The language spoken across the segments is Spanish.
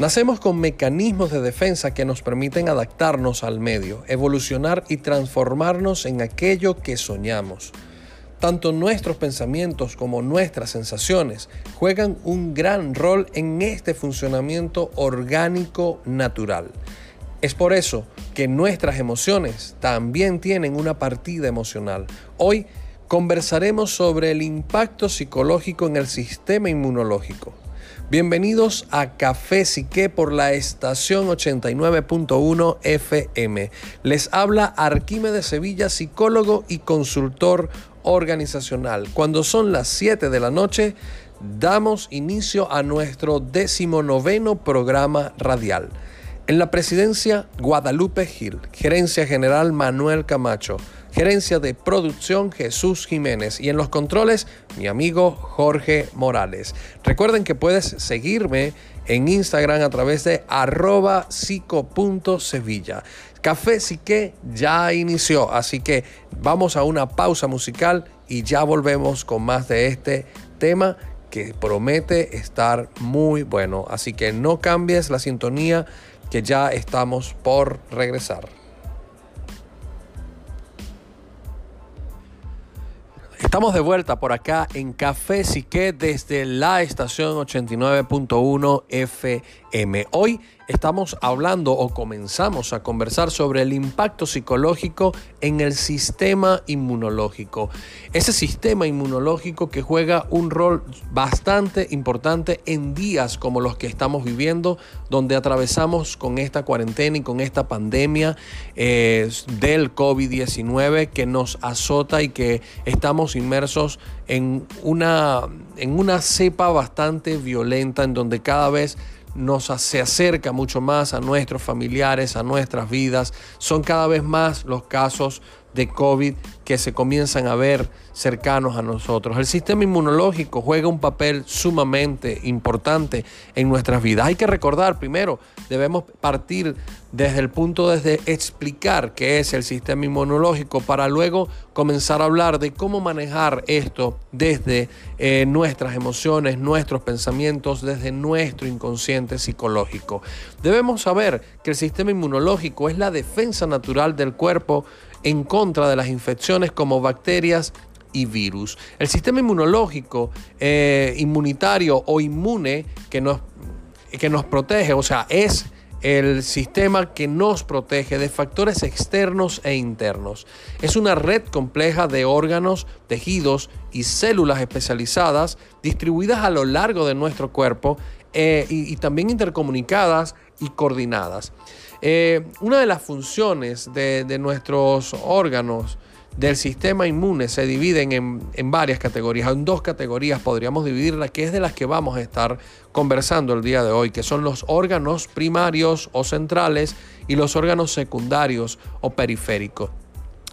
Nacemos con mecanismos de defensa que nos permiten adaptarnos al medio, evolucionar y transformarnos en aquello que soñamos. Tanto nuestros pensamientos como nuestras sensaciones juegan un gran rol en este funcionamiento orgánico natural. Es por eso que nuestras emociones también tienen una partida emocional. Hoy conversaremos sobre el impacto psicológico en el sistema inmunológico. Bienvenidos a Café Sique por la estación 89.1 FM. Les habla Arquímedes Sevilla, psicólogo y consultor organizacional. Cuando son las 7 de la noche, damos inicio a nuestro decimonoveno programa radial. En la presidencia, Guadalupe Gil, gerencia general Manuel Camacho, gerencia de producción Jesús Jiménez y en los controles mi amigo Jorge Morales. Recuerden que puedes seguirme en Instagram a través de arroba psico.sevilla. Café que ya inició, así que vamos a una pausa musical y ya volvemos con más de este tema que promete estar muy bueno. Así que no cambies la sintonía que ya estamos por regresar. Estamos de vuelta por acá en Café Sique desde la estación 89.1 FM. Hoy estamos hablando o comenzamos a conversar sobre el impacto psicológico en el sistema inmunológico. Ese sistema inmunológico que juega un rol bastante importante en días como los que estamos viviendo, donde atravesamos con esta cuarentena y con esta pandemia eh, del COVID-19 que nos azota y que estamos inmersos en una, en una cepa bastante violenta en donde cada vez nos se acerca mucho más a nuestros familiares, a nuestras vidas. Son cada vez más los casos de COVID que se comienzan a ver cercanos a nosotros. El sistema inmunológico juega un papel sumamente importante en nuestras vidas. Hay que recordar primero, debemos partir desde el punto de explicar qué es el sistema inmunológico para luego comenzar a hablar de cómo manejar esto desde eh, nuestras emociones, nuestros pensamientos, desde nuestro inconsciente psicológico. Debemos saber que el sistema inmunológico es la defensa natural del cuerpo en contra de las infecciones como bacterias y virus. El sistema inmunológico, eh, inmunitario o inmune que nos, que nos protege, o sea, es el sistema que nos protege de factores externos e internos. Es una red compleja de órganos, tejidos y células especializadas distribuidas a lo largo de nuestro cuerpo eh, y también intercomunicadas y coordinadas. Eh, una de las funciones de, nuestros órganos del sistema inmune se dividen en, varias categorías. En dos categorías podríamos dividirla, que es de las que vamos a estar conversando el día de hoy, que son los órganos primarios o centrales y los órganos secundarios o periféricos.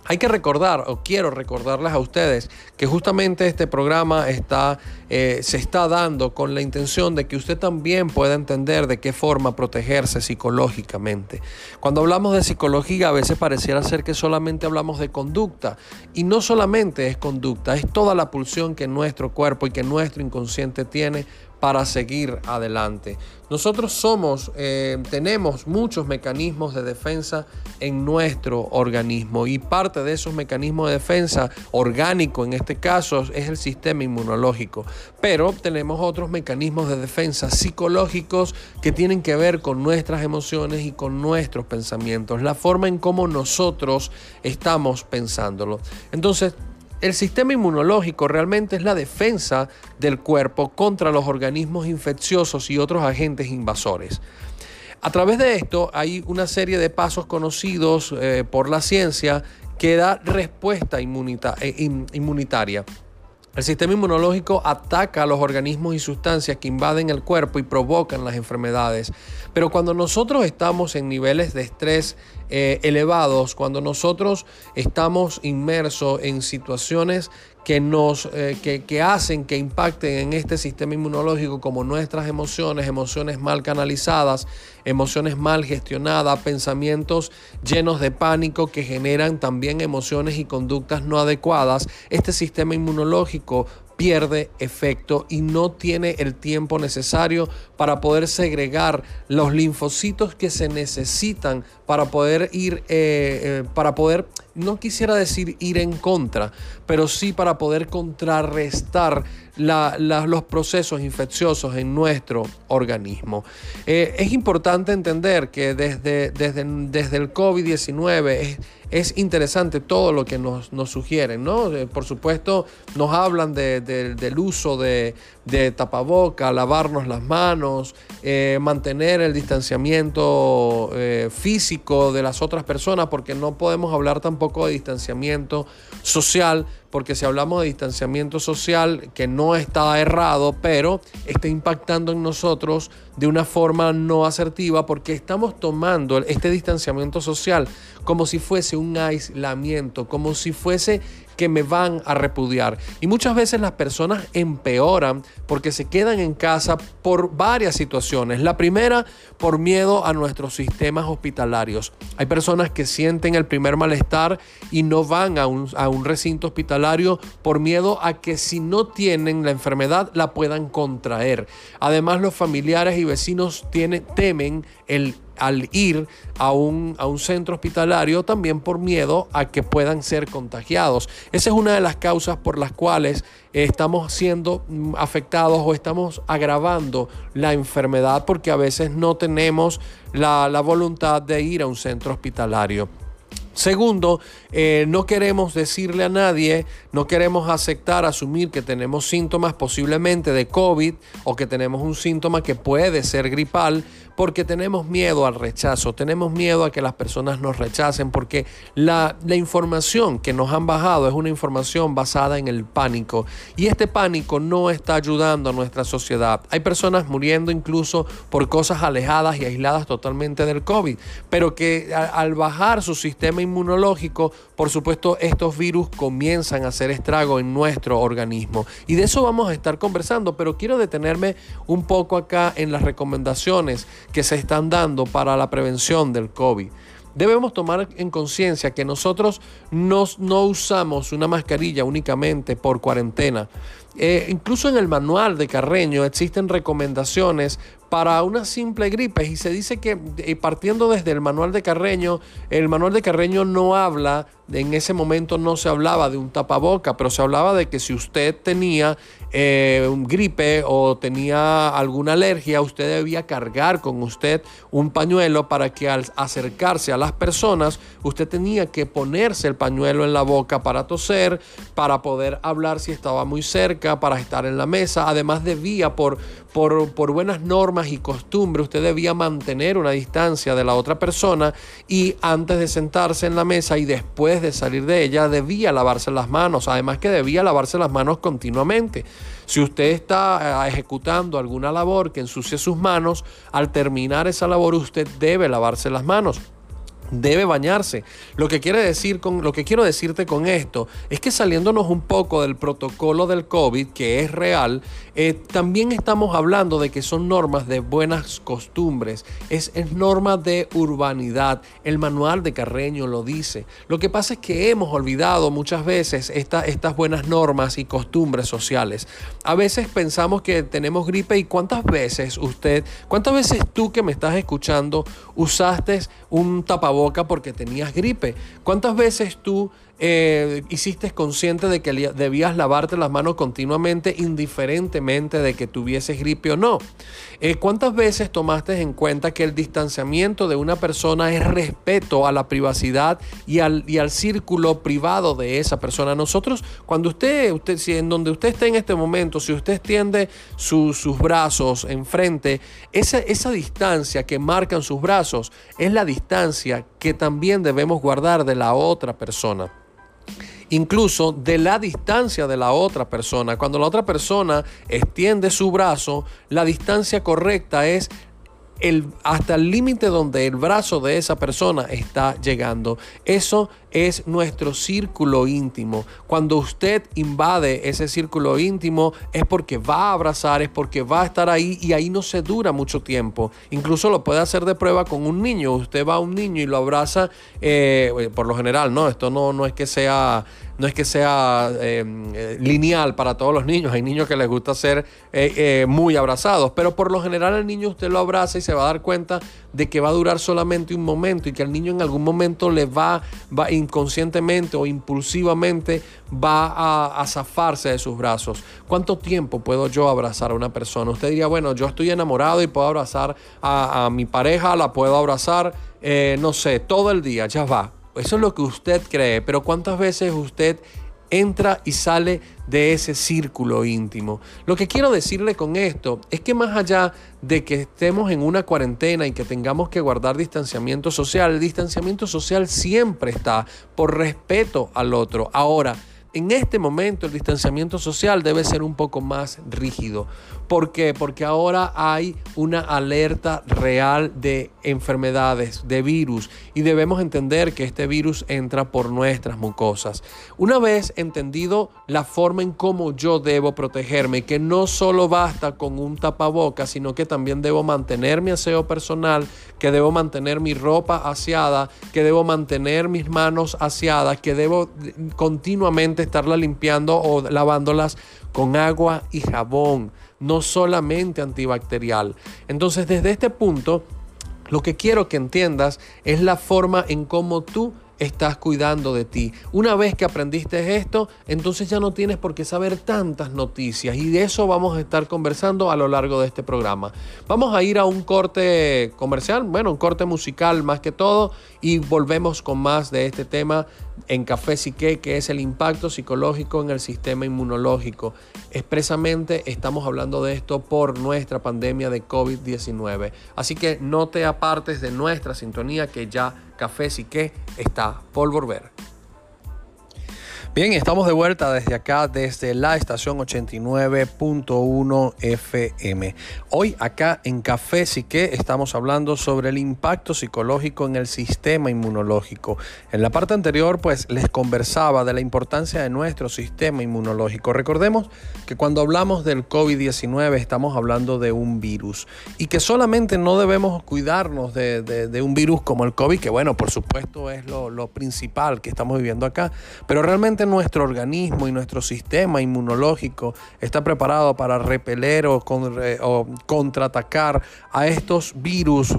Hay que recordar, o quiero recordarles a ustedes, que justamente este programa está, eh, se está dando con la intención de que usted también pueda entender de qué forma protegerse psicológicamente. Cuando hablamos de psicología, a veces pareciera ser que solamente hablamos de conducta, y no solamente es conducta, es toda la pulsión que nuestro cuerpo y que nuestro inconsciente tiene para seguir adelante. Nosotros somos, eh, tenemos muchos mecanismos de defensa en nuestro organismo y parte de esos mecanismos de defensa orgánico en este caso es el sistema inmunológico. Pero tenemos otros mecanismos de defensa psicológicos que tienen que ver con nuestras emociones y con nuestros pensamientos, la forma en cómo nosotros estamos pensándolo. Entonces, el sistema inmunológico realmente es la defensa del cuerpo contra los organismos infecciosos y otros agentes invasores. A través de esto hay una serie de pasos conocidos eh, por la ciencia que da respuesta eh, inmunitaria. El sistema inmunológico ataca a los organismos y sustancias que invaden el cuerpo y provocan las enfermedades. Pero cuando nosotros estamos en niveles de estrés eh, elevados, cuando nosotros estamos inmersos en situaciones que nos eh, que, hacen que impacten en este sistema inmunológico como nuestras emociones, emociones mal canalizadas, emociones mal gestionadas, pensamientos llenos de pánico que generan también emociones y conductas no adecuadas. Este sistema inmunológico pierde efecto y no tiene el tiempo necesario para poder segregar los linfocitos que se necesitan para poder ir, eh, eh, para poder, no quisiera decir ir en contra, pero sí para poder contrarrestar los procesos infecciosos en nuestro organismo. Eh, es importante entender que desde, desde, desde el COVID-19 es es interesante todo lo que nos, sugieren, ¿no? Eh, por supuesto, nos hablan del uso de, de tapaboca, lavarnos las manos, eh, mantener el distanciamiento eh, físico de las otras personas, porque no podemos hablar tampoco de distanciamiento social, porque si hablamos de distanciamiento social, que no está errado, pero está impactando en nosotros de una forma no asertiva, porque estamos tomando este distanciamiento social como si fuese un aislamiento, como si fuese que me van a repudiar. Y muchas veces las personas empeoran porque se quedan en casa por varias situaciones. La primera, por miedo a nuestros sistemas hospitalarios. Hay personas que sienten el primer malestar y no van a un, a un recinto hospitalario por miedo a que si no tienen la enfermedad la puedan contraer. Además, los familiares y vecinos temen el al ir a un, a un centro hospitalario también por miedo a que puedan ser contagiados. Esa es una de las causas por las cuales estamos siendo mm, afectados o estamos agravando la enfermedad porque a veces no tenemos la, la voluntad de ir a un centro hospitalario. Segundo, eh, no queremos decirle a nadie, no queremos aceptar, asumir que tenemos síntomas posiblemente de COVID o que tenemos un síntoma que puede ser gripal porque tenemos miedo al rechazo, tenemos miedo a que las personas nos rechacen porque la, la información que nos han bajado es una información basada en el pánico y este pánico no está ayudando a nuestra sociedad. Hay personas muriendo incluso por cosas alejadas y aisladas totalmente del COVID, pero que al bajar su sistema inmunológico, por supuesto, estos virus comienzan a hacer estrago en nuestro organismo. Y de eso vamos a estar conversando, pero quiero detenerme un poco acá en las recomendaciones que se están dando para la prevención del COVID. Debemos tomar en conciencia que nosotros no, usamos una mascarilla únicamente por cuarentena. Eh, incluso en el manual de Carreño existen recomendaciones para una simple gripe y se dice que partiendo desde el manual de Carreño, el manual de Carreño no habla, en ese momento no se hablaba de un tapaboca, pero se hablaba de que si usted tenía eh, un gripe o tenía alguna alergia, usted debía cargar con usted un pañuelo para que al acercarse a las personas, usted tenía que ponerse el pañuelo en la boca para toser, para poder hablar si estaba muy cerca, para estar en la mesa. Además debía por, por, buenas normas, y costumbres, usted debía mantener una distancia de la otra persona y antes de sentarse en la mesa y después de salir de ella debía lavarse las manos, además que debía lavarse las manos continuamente. Si usted está eh, ejecutando alguna labor que ensucie sus manos, al terminar esa labor usted debe lavarse las manos debe bañarse. Lo que quiere decir con lo que quiero decirte con esto es que saliéndonos un poco del protocolo del COVID, que es real, eh, también estamos hablando de que son normas de buenas costumbres, es, es norma de urbanidad. El manual de Carreño lo dice. Lo que pasa es que hemos olvidado muchas veces estas buenas normas y costumbres sociales. A veces pensamos que tenemos gripe y cuántas veces usted, cuántas veces tú que me estás escuchando usaste un tapabocas porque tenías gripe. ¿Cuántas veces tú eh, hiciste consciente de que debías lavarte las manos continuamente, indiferentemente de que tuvieses gripe o no? Eh, ¿Cuántas veces tomaste en cuenta que el distanciamiento de una persona es respeto a la privacidad y al, y al círculo privado de esa persona? Nosotros, cuando usted, usted si en donde usted está en este momento, si usted extiende sus brazos enfrente, esa, esa distancia que marcan sus brazos es la distancia que también debemos guardar de la otra persona incluso de la distancia de la otra persona. Cuando la otra persona extiende su brazo, la distancia correcta es hasta el límite donde el brazo de esa persona está llegando. Eso es nuestro círculo íntimo. Cuando usted invade ese círculo íntimo es porque va a abrazar, es porque va a estar ahí y ahí no se dura mucho tiempo. Incluso lo puede hacer de prueba con un niño. Usted va a un niño y lo abraza, eh, por lo general, no, esto no, no es que sea no es que sea eh, lineal para todos los niños. Hay niños que les gusta ser muy abrazados, pero por lo general el niño usted lo abraza y se va a dar cuenta de que va a durar solamente un momento y que al niño en algún momento le va, va inconscientemente o impulsivamente va a, zafarse de sus brazos. ¿Cuánto tiempo puedo yo abrazar a una persona? Usted diría, bueno, yo estoy enamorado y puedo abrazar a, mi pareja, la puedo abrazar, eh, no sé, todo el día, ya va. Eso es lo que usted cree, pero ¿cuántas veces usted entra y sale de ese círculo íntimo. Lo que quiero decirle con esto es que más allá de que estemos en una cuarentena y que tengamos que guardar distanciamiento social, el distanciamiento social siempre está por respeto al otro. Ahora, en este momento el distanciamiento social debe ser un poco más rígido. ¿Por qué? Porque ahora hay una alerta real de enfermedades, de virus, y debemos entender que este virus entra por nuestras mucosas. Una vez entendido la forma en cómo yo debo protegerme, que no solo basta con un tapabocas, sino que también debo mantener mi aseo personal, que debo mantener mi ropa aseada, que debo mantener mis manos aseadas, que debo continuamente estarla limpiando o lavándolas con agua y jabón, no solamente antibacterial. Entonces, desde este punto, lo que quiero que entiendas es la forma en cómo tú estás cuidando de ti. Una vez que aprendiste esto, entonces ya no tienes por qué saber tantas noticias y de eso vamos a estar conversando a lo largo de este programa. Vamos a ir a un corte comercial, bueno, un corte musical más que todo y volvemos con más de este tema en Café Psique, que es el impacto psicológico en el sistema inmunológico. Expresamente estamos hablando de esto por nuestra pandemia de COVID-19. Así que no te apartes de nuestra sintonía que ya Café Sique está por volver. Bien, estamos de vuelta desde acá, desde la estación 89.1 FM. Hoy acá en Café Sique estamos hablando sobre el impacto psicológico en el sistema inmunológico. En la parte anterior, pues les conversaba de la importancia de nuestro sistema inmunológico. Recordemos que cuando hablamos del COVID-19 estamos hablando de un virus y que solamente no debemos cuidarnos de, un virus como el COVID, que bueno, por supuesto es lo, lo principal que estamos viviendo acá, pero realmente nuestro organismo y nuestro sistema inmunológico está preparado para repeler o, contraatacar a estos virus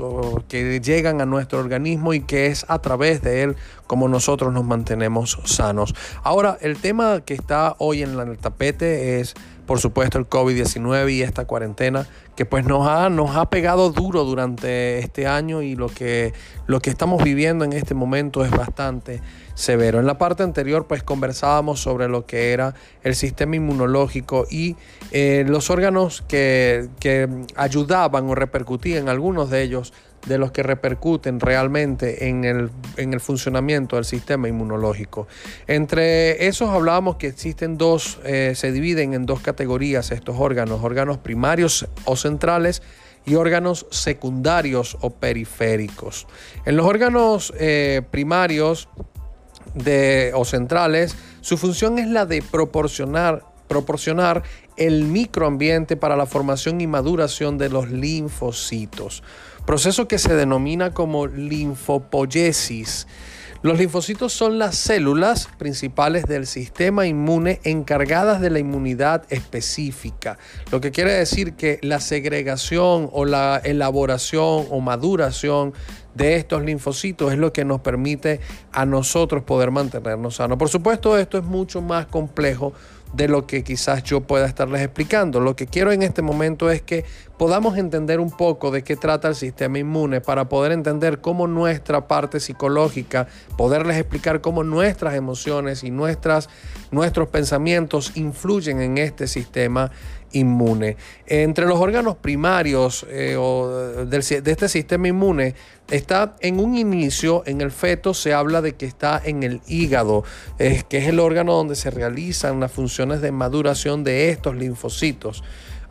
que llegan a nuestro organismo y que es a través de él como nosotros nos mantenemos sanos. Ahora, el tema que está hoy en el tapete es por supuesto el COVID-19 y esta cuarentena que pues nos ha, nos ha pegado duro durante este año y lo que, lo que estamos viviendo en este momento es bastante severo. En la parte anterior pues conversábamos sobre lo que era el sistema inmunológico y eh, los órganos que, que ayudaban o repercutían, algunos de ellos de los que repercuten realmente en el, en el, funcionamiento del sistema inmunológico. Entre esos hablábamos que existen dos, eh, se dividen en dos categorías estos órganos, órganos primarios o centrales y órganos secundarios o periféricos. En los órganos eh, primarios de, o centrales, su función es la de proporcionar, proporcionar el microambiente para la formación y maduración de los linfocitos, proceso que se denomina como linfopoiesis. Los linfocitos son las células principales del sistema inmune encargadas de la inmunidad específica, lo que quiere decir que la segregación o la elaboración o maduración de estos linfocitos es lo que nos permite a nosotros poder mantenernos sanos. Por supuesto, esto es mucho más complejo de lo que quizás yo pueda estarles explicando. Lo que quiero en este momento es que podamos entender un poco de qué trata el sistema inmune para poder entender cómo nuestra parte psicológica, poderles explicar cómo nuestras emociones y nuestras, nuestros pensamientos influyen en este sistema inmune. Entre los órganos primarios eh, de este sistema inmune está en un inicio, en el feto se habla de que está en el hígado, que es el órgano donde se realizan las funciones de maduración de estos linfocitos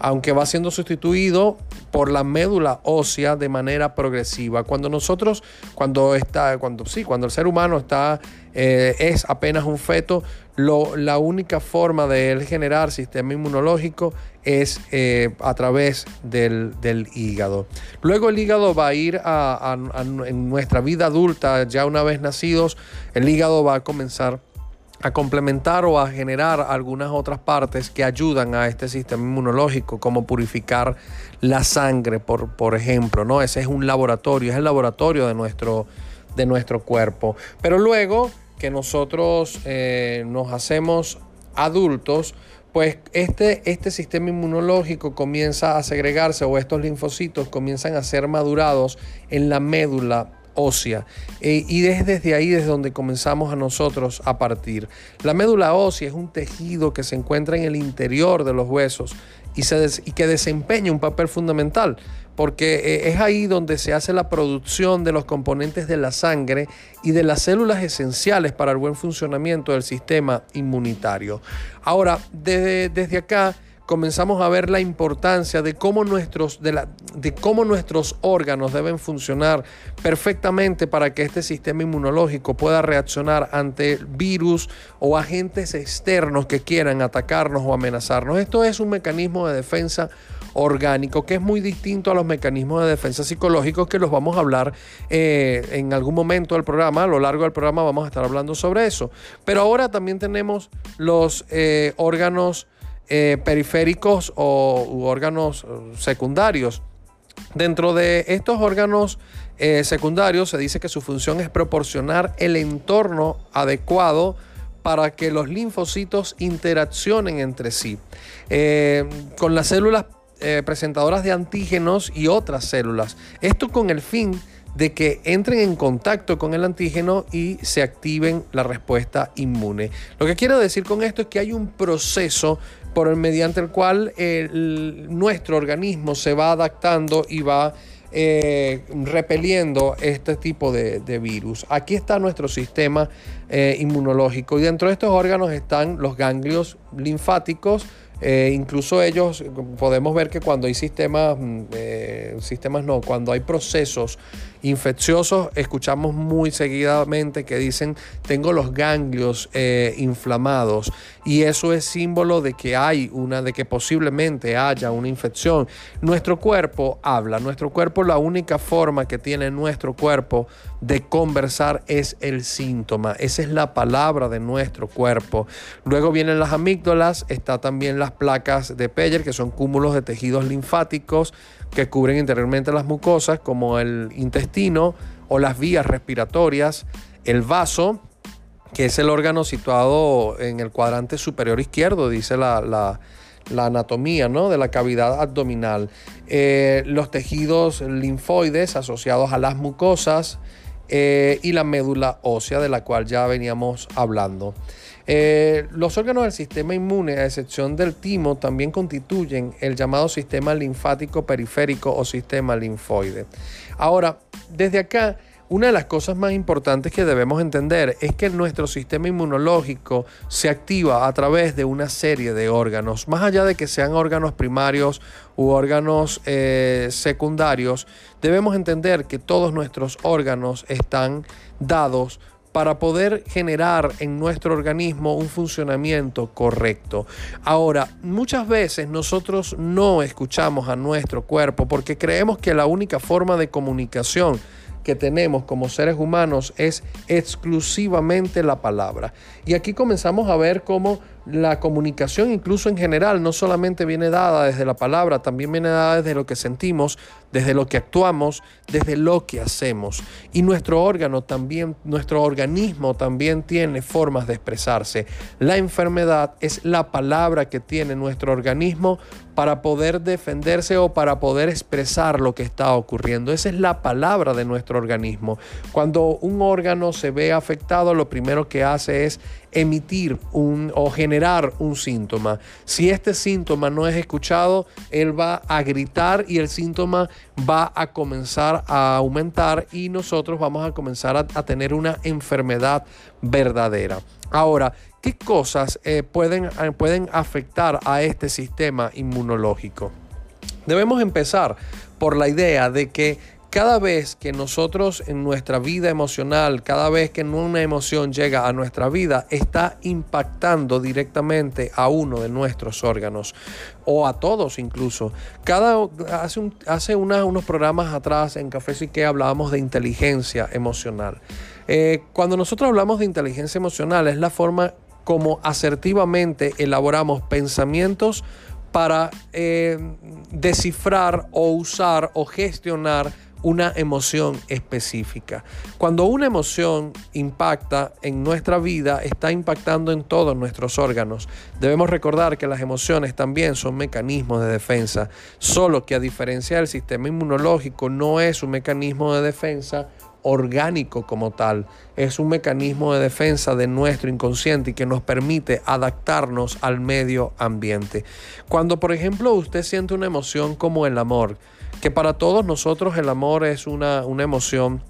aunque va siendo sustituido por la médula ósea de manera progresiva. Cuando nosotros, cuando está, cuando sí, cuando el ser humano está, eh, es apenas un feto, la única forma de él generar sistema inmunológico es eh, a través del, hígado. Luego el hígado va a ir a, en nuestra vida adulta, ya una vez nacidos, el hígado va a comenzar a complementar o a generar algunas otras partes que ayudan a este sistema inmunológico, como purificar la sangre, por, por ejemplo, ¿no? Ese es un laboratorio, es el laboratorio de nuestro, de nuestro cuerpo. Pero luego que nosotros eh, nos hacemos adultos, pues este, este sistema inmunológico comienza a segregarse o estos linfocitos comienzan a ser madurados en la médula ósea. Eh, y es desde ahí desde donde comenzamos a nosotros a partir. La médula ósea es un tejido que se encuentra en el interior de los huesos y, y que desempeña un papel fundamental porque eh, es ahí donde se hace la producción de los componentes de la sangre y de las células esenciales para el buen funcionamiento del sistema inmunitario. Ahora, desde, desde acá comenzamos a ver la importancia de cómo, nuestros, de, la, de cómo nuestros órganos deben funcionar perfectamente para que este sistema inmunológico pueda reaccionar ante virus o agentes externos que quieran atacarnos o amenazarnos. Esto es un mecanismo de defensa orgánico que es muy distinto a los mecanismos de defensa psicológicos que los vamos a hablar eh, en algún momento del programa. A lo largo del programa vamos a estar hablando sobre eso. Pero ahora también tenemos los eh, órganos eh, periféricos o u órganos secundarios. Dentro de estos órganos secundarios se dice que su función es proporcionar el entorno adecuado para que los linfocitos interaccionen entre sí con las células presentadoras de antígenos y otras células. Esto con el fin de que entren en contacto con el antígeno y se activen la respuesta inmune. Lo que quiero decir con esto es que hay un proceso por el mediante el cual nuestro organismo se va adaptando y va eh, repeliendo este tipo de, virus. Aquí está nuestro sistema eh, inmunológico y dentro de estos órganos están los ganglios linfáticos, eh, incluso ellos podemos ver que cuando hay sistemas, mm, eh, sistemas no, cuando hay procesos infecciosos, escuchamos muy seguidamente que dicen tengo los ganglios eh, inflamados y eso es símbolo de que hay una, de que posiblemente haya una infección. Nuestro cuerpo habla, nuestro cuerpo, la única forma que tiene nuestro cuerpo de conversar es el síntoma, esa es la palabra de nuestro cuerpo. Luego vienen las amígdalas, está también las placas de Peyer, que son cúmulos de tejidos linfáticos que cubren interiormente las mucosas, como el intestino o las vías respiratorias, el vaso, que es el órgano situado en el cuadrante superior izquierdo, dice la, anatomía ¿no? de la cavidad abdominal, eh, los tejidos linfoides asociados a las mucosas eh, y la médula ósea de la cual ya veníamos hablando. Eh, los órganos del sistema inmune, a excepción del timo, también constituyen el llamado sistema linfático periférico o sistema linfoide. Ahora, desde acá, una de las cosas más importantes que debemos entender es que nuestro sistema inmunológico se activa a través de una serie de órganos, más allá de que sean órganos primarios u órganos eh, secundarios, debemos entender que todos nuestros órganos están dados para poder generar en nuestro organismo un funcionamiento correcto. Ahora, muchas veces nosotros no escuchamos a nuestro cuerpo porque creemos que la única forma de comunicación que tenemos como seres humanos es exclusivamente la palabra. Y aquí comenzamos a ver cómo la comunicación incluso en general no solamente viene dada desde la palabra, también viene dada desde lo que sentimos, desde lo que actuamos, desde lo que hacemos. Y nuestro órgano también, nuestro organismo también tiene formas de expresarse. La enfermedad es la palabra que tiene nuestro organismo para poder defenderse o para poder expresar lo que está ocurriendo. Esa es la palabra de nuestro organismo. Cuando un órgano se ve afectado, lo primero que hace es emitir o generar un síntoma. Si este síntoma no es escuchado, él va a gritar y el síntoma va a comenzar a aumentar y nosotros vamos a comenzar a, tener una enfermedad verdadera. Ahora, ¿qué cosas eh, pueden, eh, pueden afectar a este sistema inmunológico? Debemos empezar por la idea de que cada vez que nosotros en nuestra vida emocional, cada vez que una emoción llega a nuestra vida, está impactando directamente a uno de nuestros órganos o a todos incluso. Cada, hace, hace unos programas atrás en Café que hablábamos de inteligencia emocional. Eh, cuando nosotros hablamos de inteligencia emocional es la forma como asertivamente elaboramos pensamientos para eh, descifrar o usar o gestionar una emoción específica. Cuando una emoción impacta en nuestra vida, está impactando en todos nuestros órganos. Debemos recordar que las emociones también son mecanismos de defensa, solo que a diferencia del sistema inmunológico no es un mecanismo de defensa orgánico como tal, es un mecanismo de defensa de nuestro inconsciente y que nos permite adaptarnos al medio ambiente. Cuando por ejemplo usted siente una emoción como el amor, que para todos nosotros el amor es una, una emoción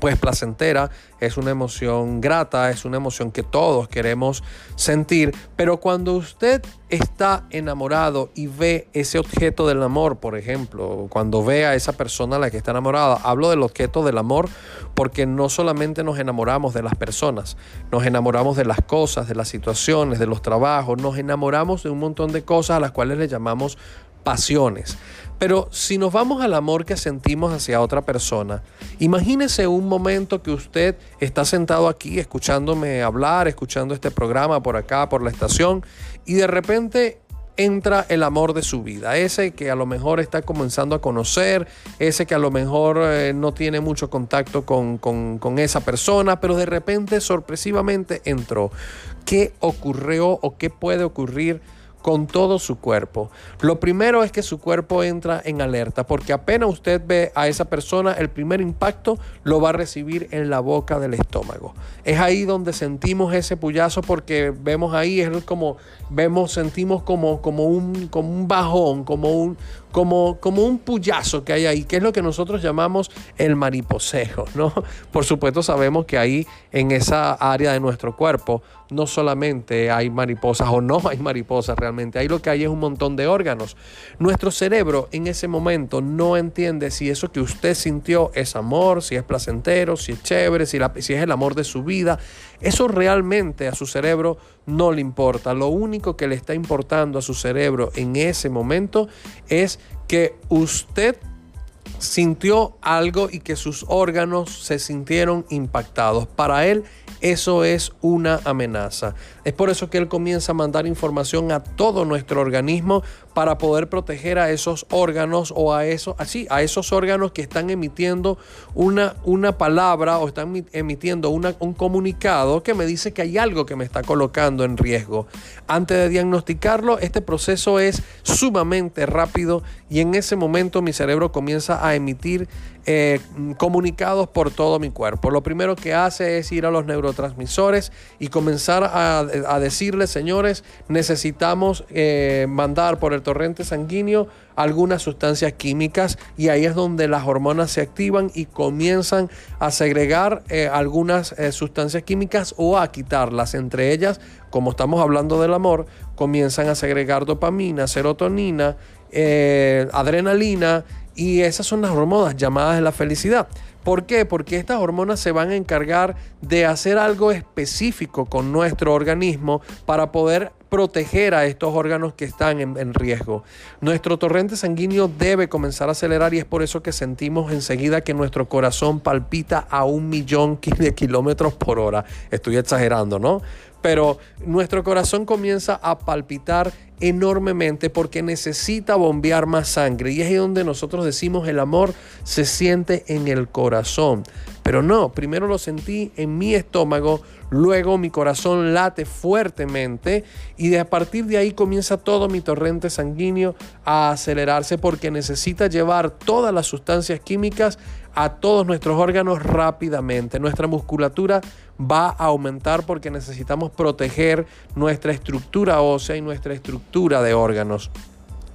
pues placentera, es una emoción grata, es una emoción que todos queremos sentir, pero cuando usted está enamorado y ve ese objeto del amor, por ejemplo, cuando ve a esa persona a la que está enamorada, hablo del objeto del amor porque no solamente nos enamoramos de las personas, nos enamoramos de las cosas, de las situaciones, de los trabajos, nos enamoramos de un montón de cosas a las cuales le llamamos pasiones. Pero si nos vamos al amor que sentimos hacia otra persona, imagínese un momento que usted está sentado aquí escuchándome hablar, escuchando este programa por acá, por la estación, y de repente entra el amor de su vida, ese que a lo mejor está comenzando a conocer, ese que a lo mejor eh, no tiene mucho contacto con, con esa persona, pero de repente sorpresivamente entró. ¿Qué ocurrió o qué puede ocurrir? Con todo su cuerpo. Lo primero es que su cuerpo entra en alerta, porque apenas usted ve a esa persona, el primer impacto lo va a recibir en la boca del estómago. Es ahí donde sentimos ese puyazo porque vemos ahí, es como, vemos, sentimos como, como, un, como un bajón, como un, como, como un puyazo que hay ahí, que es lo que nosotros llamamos el mariposeo, ¿no? Por supuesto sabemos que ahí en esa área de nuestro cuerpo no solamente hay mariposas o no hay mariposas realmente, ahí lo que hay es un montón de órganos. Nuestro cerebro en ese momento no entiende si eso que usted sintió es amor, si es placentero, si es chévere, si, si es el amor de su vida. Eso realmente a su cerebro no le importa. Lo único que le está importando a su cerebro en ese momento es que usted sintió algo y que sus órganos se sintieron impactados. Para él eso es una amenaza. Es por eso que él comienza a mandar información a todo nuestro organismo para poder proteger a esos órganos o a esos, así, a esos órganos que están emitiendo una, una palabra o están emitiendo un comunicado que me dice que hay algo que me está colocando en riesgo. Antes de diagnosticarlo, este proceso es sumamente rápido y en ese momento mi cerebro comienza a emitir eh, comunicados por todo mi cuerpo. Lo primero que hace es ir a los neurotransmisores y comenzar a, a decirles, señores, necesitamos eh, mandar por el torrente sanguíneo algunas sustancias químicas y ahí es donde las hormonas se activan y comienzan a segregar eh, algunas sustancias químicas o a quitarlas. Entre ellas, como estamos hablando del amor, comienzan a segregar dopamina, serotonina, adrenalina y esas son las hormonas llamadas de la felicidad. ¿Por qué? Porque estas hormonas se van a encargar de hacer algo específico con nuestro organismo para poder proteger a estos órganos que están en, riesgo. Nuestro torrente sanguíneo debe comenzar a acelerar y es por eso que sentimos enseguida que nuestro corazón palpita a un millón de kilómetros por hora. Estoy exagerando, ¿no? Pero nuestro corazón comienza a palpitar enormemente porque necesita bombear más sangre. Y es ahí donde nosotros decimos el amor se siente en el corazón. Pero no, primero lo sentí en mi estómago, luego mi corazón late fuertemente y de a partir de ahí comienza todo mi torrente sanguíneo a acelerarse porque necesita llevar todas las sustancias químicas a todos nuestros órganos rápidamente. Nuestra musculatura va a aumentar porque necesitamos proteger nuestra estructura ósea y nuestra estructura de órganos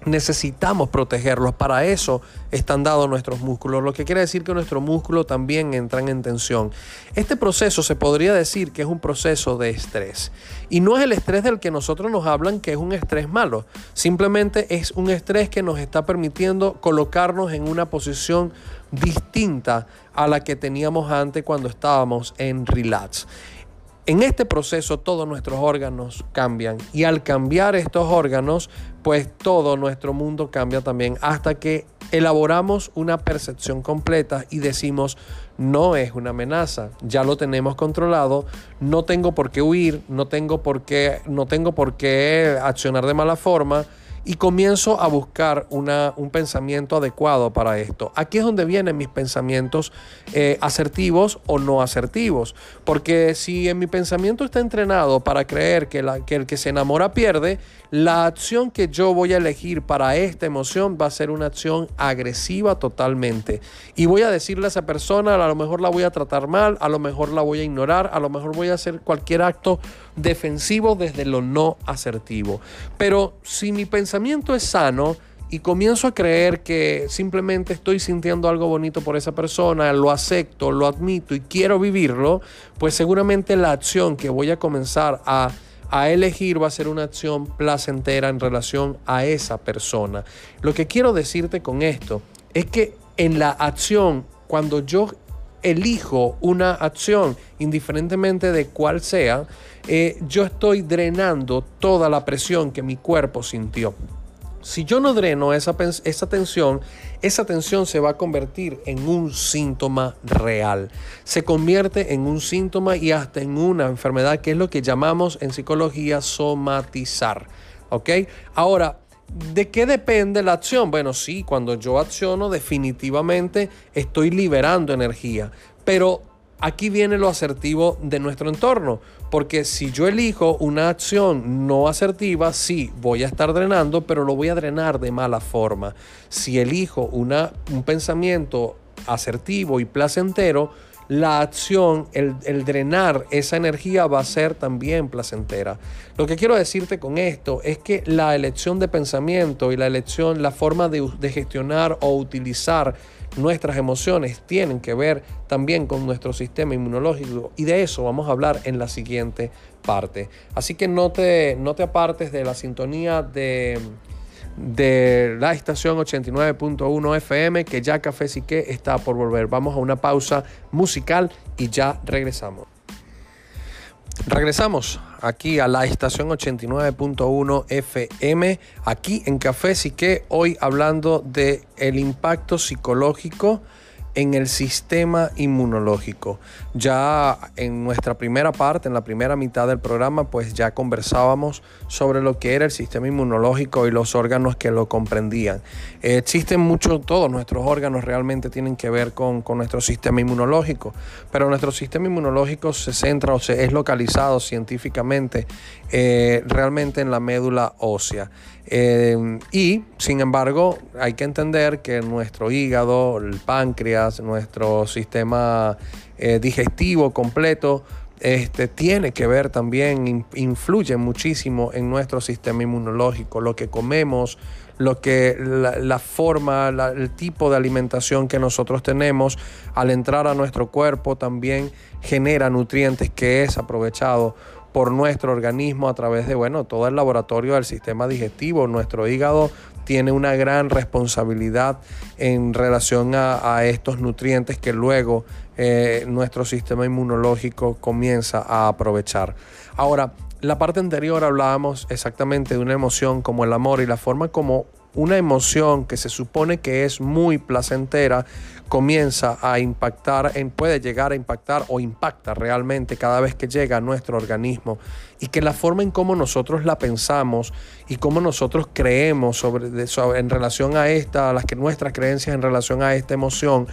necesitamos protegerlos. Para eso están dados nuestros músculos, lo que quiere decir que nuestros músculos también entran en tensión. Este proceso se podría decir que es un proceso de estrés. Y no es el estrés del que nosotros nos hablan que es un estrés malo. Simplemente es un estrés que nos está permitiendo colocarnos en una posición distinta a la que teníamos antes cuando estábamos en relax. En este proceso todos nuestros órganos cambian y al cambiar estos órganos, pues todo nuestro mundo cambia también hasta que elaboramos una percepción completa y decimos, no es una amenaza, ya lo tenemos controlado, no tengo por qué huir, no tengo por qué, no tengo por qué accionar de mala forma y comienzo a buscar una, un pensamiento adecuado para esto. Aquí es donde vienen mis pensamientos eh, asertivos o no asertivos. Porque si en mi pensamiento está entrenado para creer que, la, que el que se enamora pierde, la acción que yo voy a elegir para esta emoción va a ser una acción agresiva totalmente. Y voy a decirle a esa persona, a lo mejor la voy a tratar mal, a lo mejor la voy a ignorar, a lo mejor voy a hacer cualquier acto defensivo desde lo no asertivo. Pero si mi pensamiento es sano, y comienzo a creer que simplemente estoy sintiendo algo bonito por esa persona, lo acepto, lo admito y quiero vivirlo, pues seguramente la acción que voy a comenzar a, a, elegir va a ser una acción placentera en relación a esa persona. Lo que quiero decirte con esto es que en la acción, cuando yo elijo una acción, indiferentemente de cuál sea, eh, yo estoy drenando toda la presión que mi cuerpo sintió. Si yo no dreno esa, esa tensión, esa tensión se va a convertir en un síntoma real. Se convierte en un síntoma y hasta en una enfermedad que es lo que llamamos en psicología somatizar. ¿Ok? Ahora, ¿De qué depende la acción? Bueno, sí, cuando yo acciono definitivamente estoy liberando energía, pero aquí viene lo asertivo de nuestro entorno, porque si yo elijo una acción no asertiva, sí, voy a estar drenando, pero lo voy a drenar de mala forma. Si elijo una, un pensamiento asertivo y placentero, la acción, el, drenar esa energía va a ser también placentera. Lo que quiero decirte con esto es que la elección de pensamiento y la elección, la forma de, de gestionar o utilizar nuestras emociones tienen que ver también con nuestro sistema inmunológico y de eso vamos a hablar en la siguiente parte. Así que no te, no te apartes de la sintonía de de la estación 89.1 FM, que ya Café Sique está por volver. Vamos a una pausa musical y ya regresamos. Regresamos aquí a la estación 89.1 FM, aquí en Café Sique, hoy hablando de el impacto psicológico en el sistema inmunológico. Ya en nuestra primera parte, en la primera mitad del programa, pues ya conversábamos sobre lo que era el sistema inmunológico y los órganos que lo comprendían. Existen muchos, todos nuestros órganos realmente tienen que ver con, nuestro sistema inmunológico, pero nuestro sistema inmunológico se centra o se es localizado científicamente eh, realmente en la médula ósea. Eh, y, sin embargo, hay que entender que nuestro hígado, el páncreas, nuestro sistema eh, digestivo completo, este, tiene que ver también, influye muchísimo en nuestro sistema inmunológico, lo que comemos, lo que la, forma, el tipo de alimentación que nosotros tenemos al entrar a nuestro cuerpo también genera nutrientes que es aprovechado por nuestro organismo a través de, bueno, todo el laboratorio del sistema digestivo. Nuestro hígado tiene una gran responsabilidad en relación a, estos nutrientes que luego eh, nuestro sistema inmunológico comienza a aprovechar. Ahora, la parte anterior hablábamos exactamente de una emoción como el amor y la forma como una emoción que se supone que es muy placentera comienza a impactar, en, puede llegar a impactar o impacta realmente cada vez que llega a nuestro organismo. Y que la forma en cómo nosotros la pensamos y cómo nosotros creemos sobre, en relación a esta, las que nuestras creencias en relación a esta emoción,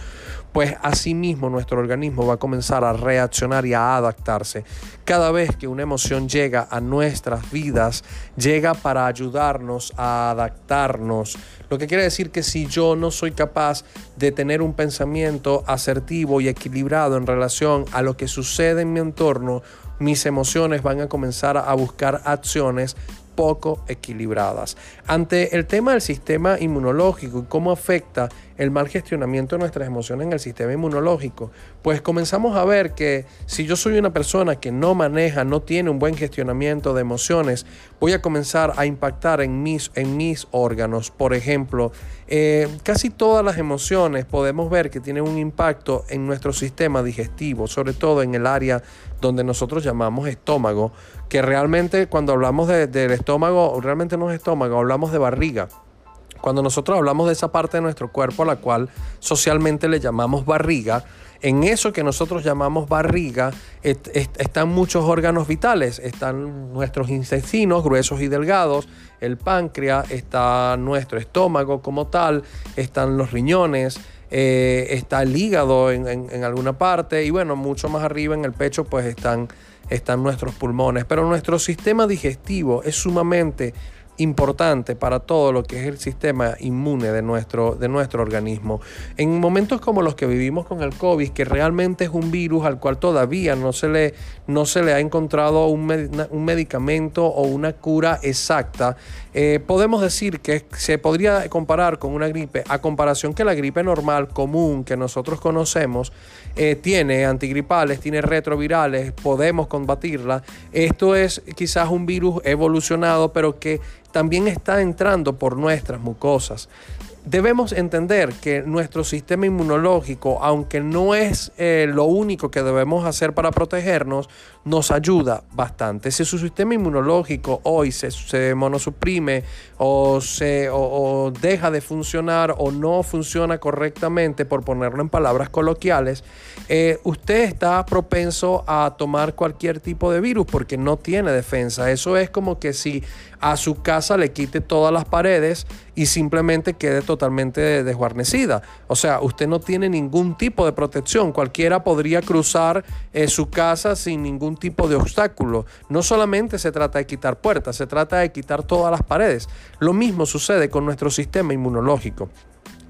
pues asimismo nuestro organismo va a comenzar a reaccionar y a adaptarse. Cada vez que una emoción llega a nuestras vidas, llega para ayudarnos a adaptarnos. Lo que quiere decir que si yo no soy capaz de tener un pensamiento asertivo y equilibrado en relación a lo que sucede en mi entorno, mis emociones van a comenzar a buscar acciones poco equilibradas. Ante el tema del sistema inmunológico y cómo afecta el mal gestionamiento de nuestras emociones en el sistema inmunológico, pues comenzamos a ver que si yo soy una persona que no maneja, no tiene un buen gestionamiento de emociones, voy a comenzar a impactar en mis, en mis órganos. Por ejemplo, eh, casi todas las emociones podemos ver que tienen un impacto en nuestro sistema digestivo, sobre todo en el área donde nosotros llamamos estómago, que realmente cuando hablamos del estómago, realmente no es estómago, hablamos de barriga. Cuando nosotros hablamos de esa parte de nuestro cuerpo a la cual socialmente le llamamos barriga, en eso que nosotros llamamos barriga están muchos órganos vitales. Están nuestros intestinos gruesos y delgados, el páncreas, está nuestro estómago como tal, están los riñones, eh, está el hígado en, alguna parte y bueno, mucho más arriba en el pecho pues están, están nuestros pulmones. Pero nuestro sistema digestivo es sumamente importante para todo lo que es el sistema inmune de nuestro, de nuestro organismo. En momentos como los que vivimos con el COVID, que realmente es un virus al cual todavía no se le, no se le ha encontrado un, medicamento o una cura exacta, eh, podemos decir que se podría comparar con una gripe, a comparación que la gripe normal, común, que nosotros conocemos, eh, tiene antigripales, tiene retrovirales, podemos combatirla. Esto es quizás un virus evolucionado, pero que también está entrando por nuestras mucosas. Debemos entender que nuestro sistema inmunológico, aunque no es eh, lo único que debemos hacer para protegernos, nos ayuda bastante. Si su sistema inmunológico hoy se, se monosuprime o, se, o deja de funcionar o no funciona correctamente, por ponerlo en palabras coloquiales, eh, usted está propenso a tomar cualquier tipo de virus porque no tiene defensa. Eso es como que si a su casa le quite todas las paredes y simplemente quede totalmente desguarnecida. O sea, usted no tiene ningún tipo de protección. Cualquiera podría cruzar eh, su casa sin ningún tipo de obstáculo. No solamente se trata de quitar puertas, se trata de quitar todas las paredes. Lo mismo sucede con nuestro sistema inmunológico.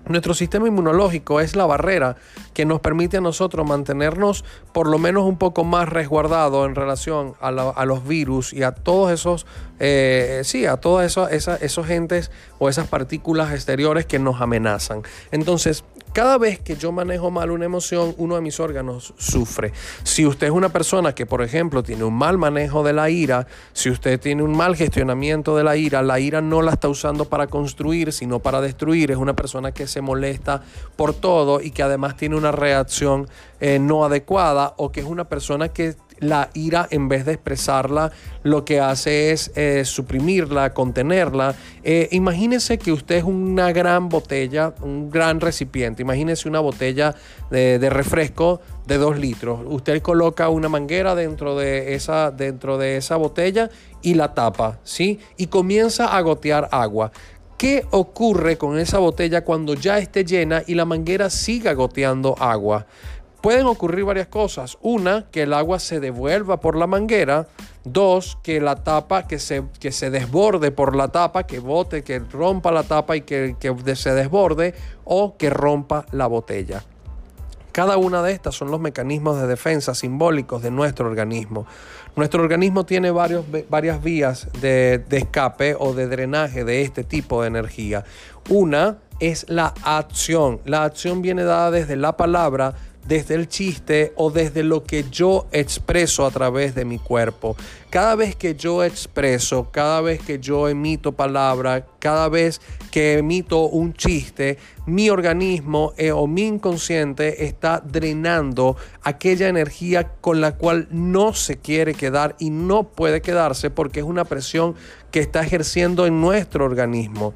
Nuestro sistema inmunológico es la barrera que nos permite a nosotros mantenernos por lo menos un poco más resguardados en relación a, los virus y a todos esos, eh, sí, a todos esos, esos gentes o esas partículas exteriores que nos amenazan. Entonces, cada vez que yo manejo mal una emoción, uno de mis órganos sufre. Si usted es una persona que, por ejemplo, tiene un mal manejo de la ira, si usted tiene un mal gestionamiento de la ira, la ira no la está usando para construir, sino para destruir. Es una persona que se molesta por todo y que además tiene una reacción eh, no adecuada o que es una persona que la ira en vez de expresarla lo que hace es eh, suprimirla, contenerla. Eh, imagínese que usted es una gran botella, un gran recipiente. Imagínese una botella de, refresco de dos litros. Usted coloca una manguera dentro de, esa, dentro de esa botella y la tapa, ¿sí? Y comienza a gotear agua. ¿Qué ocurre con esa botella cuando ya esté llena y la manguera siga goteando agua? Pueden ocurrir varias cosas. Una, que el agua se devuelva por la manguera. Dos, que la tapa, que se, que se desborde por la tapa, que bote, que rompa la tapa y que, que se desborde. O que rompa la botella. Cada una de estas son los mecanismos de defensa simbólicos de nuestro organismo. Nuestro organismo tiene varios, varias vías de, de escape o de drenaje de este tipo de energía. Una es la acción. La acción viene dada desde la palabra desde el chiste o desde lo que yo expreso a través de mi cuerpo. Cada vez que yo expreso, cada vez que yo emito palabra, cada vez que emito un chiste, mi organismo eh, o mi inconsciente está drenando aquella energía con la cual no se quiere quedar y no puede quedarse porque es una presión que está ejerciendo en nuestro organismo.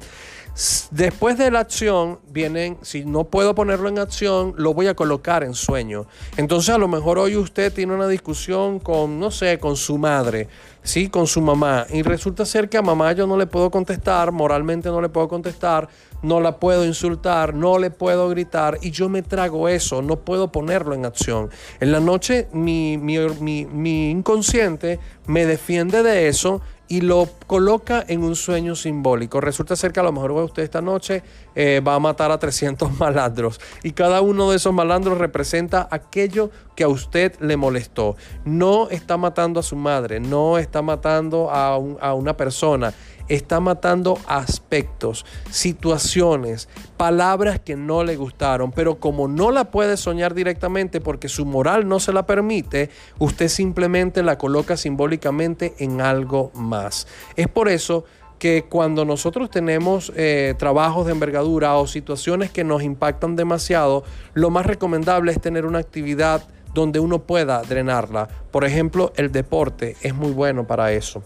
Después de la acción vienen, si no puedo ponerlo en acción, lo voy a colocar en sueño. Entonces a lo mejor hoy usted tiene una discusión con, no sé, con su madre, ¿sí? Con su mamá. Y resulta ser que a mamá yo no le puedo contestar, moralmente no le puedo contestar, no la puedo insultar, no le puedo gritar y yo me trago eso, no puedo ponerlo en acción. En la noche mi, mi, mi inconsciente me defiende de eso y lo coloca en un sueño simbólico. Resulta ser que a lo mejor usted esta noche eh, va a matar a 300 malandros y cada uno de esos malandros representa aquello que a usted le molestó. No está matando a su madre, no está matando a, a una persona está matando aspectos, situaciones, palabras que no le gustaron, pero como no la puede soñar directamente porque su moral no se la permite, usted simplemente la coloca simbólicamente en algo más. Es por eso que cuando nosotros tenemos eh, trabajos de envergadura o situaciones que nos impactan demasiado, lo más recomendable es tener una actividad donde uno pueda drenarla. Por ejemplo, el deporte es muy bueno para eso.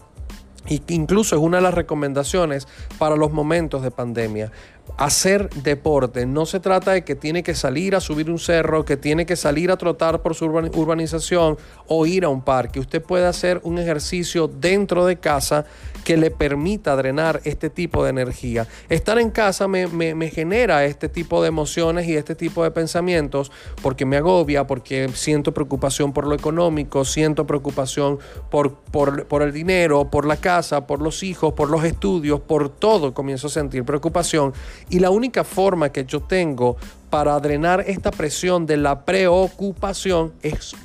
Y incluso es una de las recomendaciones para los momentos de pandemia. hacer deporte. No se trata de que tiene que salir a subir un cerro, que tiene que salir a trotar por su urbanización o ir a un parque. Usted puede hacer un ejercicio dentro de casa que le permita drenar este tipo de energía. Estar en casa me, genera este tipo de emociones y este tipo de pensamientos porque me agobia, porque siento preocupación por lo económico, siento preocupación por, por, por el dinero, por la casa, por los hijos, por los estudios, por todo comienzo a sentir preocupación y la única forma que yo tengo para drenar esta presión de la preocupación es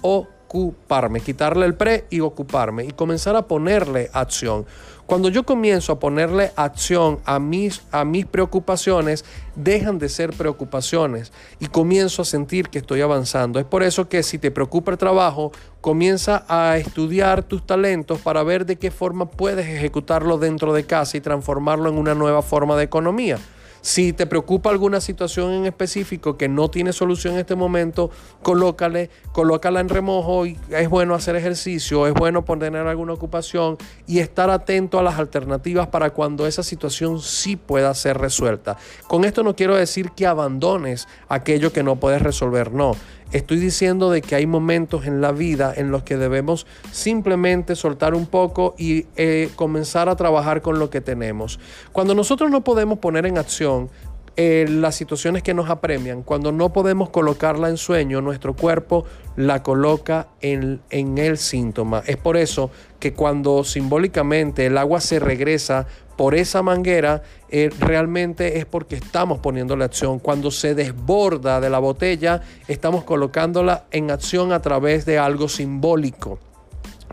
ocuparme, quitarle el pre y ocuparme y comenzar a ponerle acción. Cuando yo comienzo a ponerle acción a mis, a mis preocupaciones, dejan de ser preocupaciones y comienzo a sentir que estoy avanzando. Es por eso que si te preocupa el trabajo, comienza a estudiar tus talentos para ver de qué forma puedes ejecutarlo dentro de casa y transformarlo en una nueva forma de economía. Si te preocupa alguna situación en específico que no tiene solución en este momento, colócale, colócala en remojo y es bueno hacer ejercicio, es bueno poner alguna ocupación y estar atento a las alternativas para cuando esa situación sí pueda ser resuelta. Con esto no quiero decir que abandones aquello que no puedes resolver, no. Estoy diciendo de que hay momentos en la vida en los que debemos simplemente soltar un poco y eh, comenzar a trabajar con lo que tenemos. Cuando nosotros no podemos poner en acción eh, las situaciones que nos apremian, cuando no podemos colocarla en sueño, nuestro cuerpo la coloca en, en el síntoma. Es por eso que cuando simbólicamente el agua se regresa por esa manguera, eh, realmente es porque estamos poniendo la acción. Cuando se desborda de la botella, estamos colocándola en acción a través de algo simbólico.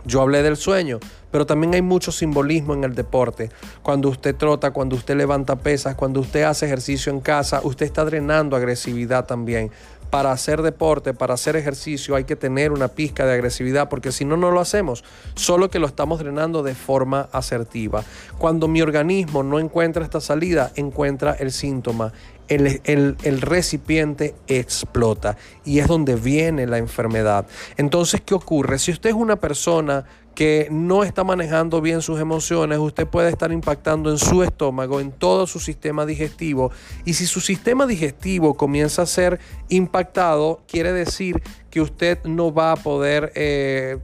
Yo hablé del sueño, pero también hay mucho simbolismo en el deporte. Cuando usted trota, cuando usted levanta pesas, cuando usted hace ejercicio en casa, usted está drenando agresividad también para hacer deporte, para hacer ejercicio, hay que tener una pizca de agresividad, porque si no, no lo hacemos, solo que lo estamos drenando de forma asertiva. Cuando mi organismo no encuentra esta salida, encuentra el síntoma. El, el, recipiente explota y es donde viene la enfermedad. Entonces, ¿qué ocurre? Si usted es una persona que no está manejando bien sus emociones, usted puede estar impactando en su estómago, en todo su sistema digestivo. Y si su sistema digestivo comienza a ser impactado, quiere decir que usted no va a poder eh,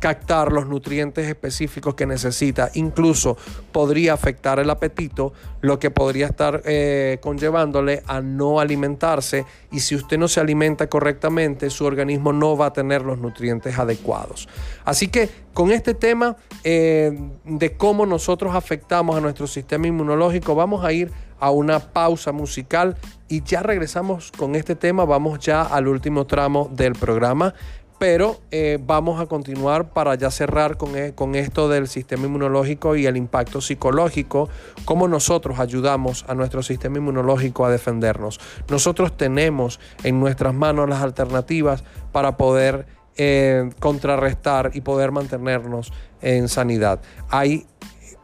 captar los nutrientes específicos que necesita. Incluso podría afectar el apetito, lo que podría estar eh, conllevándole a no alimentarse. Y si usted no se alimenta correctamente, su organismo no va a tener los nutrientes adecuados. Así que con este tema eh, de cómo nosotros afectamos a nuestro sistema inmunológico, vamos a ir a una pausa musical y ya regresamos con este tema, vamos ya al último tramo del programa, pero eh, vamos a continuar para ya cerrar con, e, con esto del sistema inmunológico y el impacto psicológico, cómo nosotros ayudamos a nuestro sistema inmunológico a defendernos. Nosotros tenemos en nuestras manos las alternativas para poder eh, contrarrestar y poder mantenernos en sanidad. Hay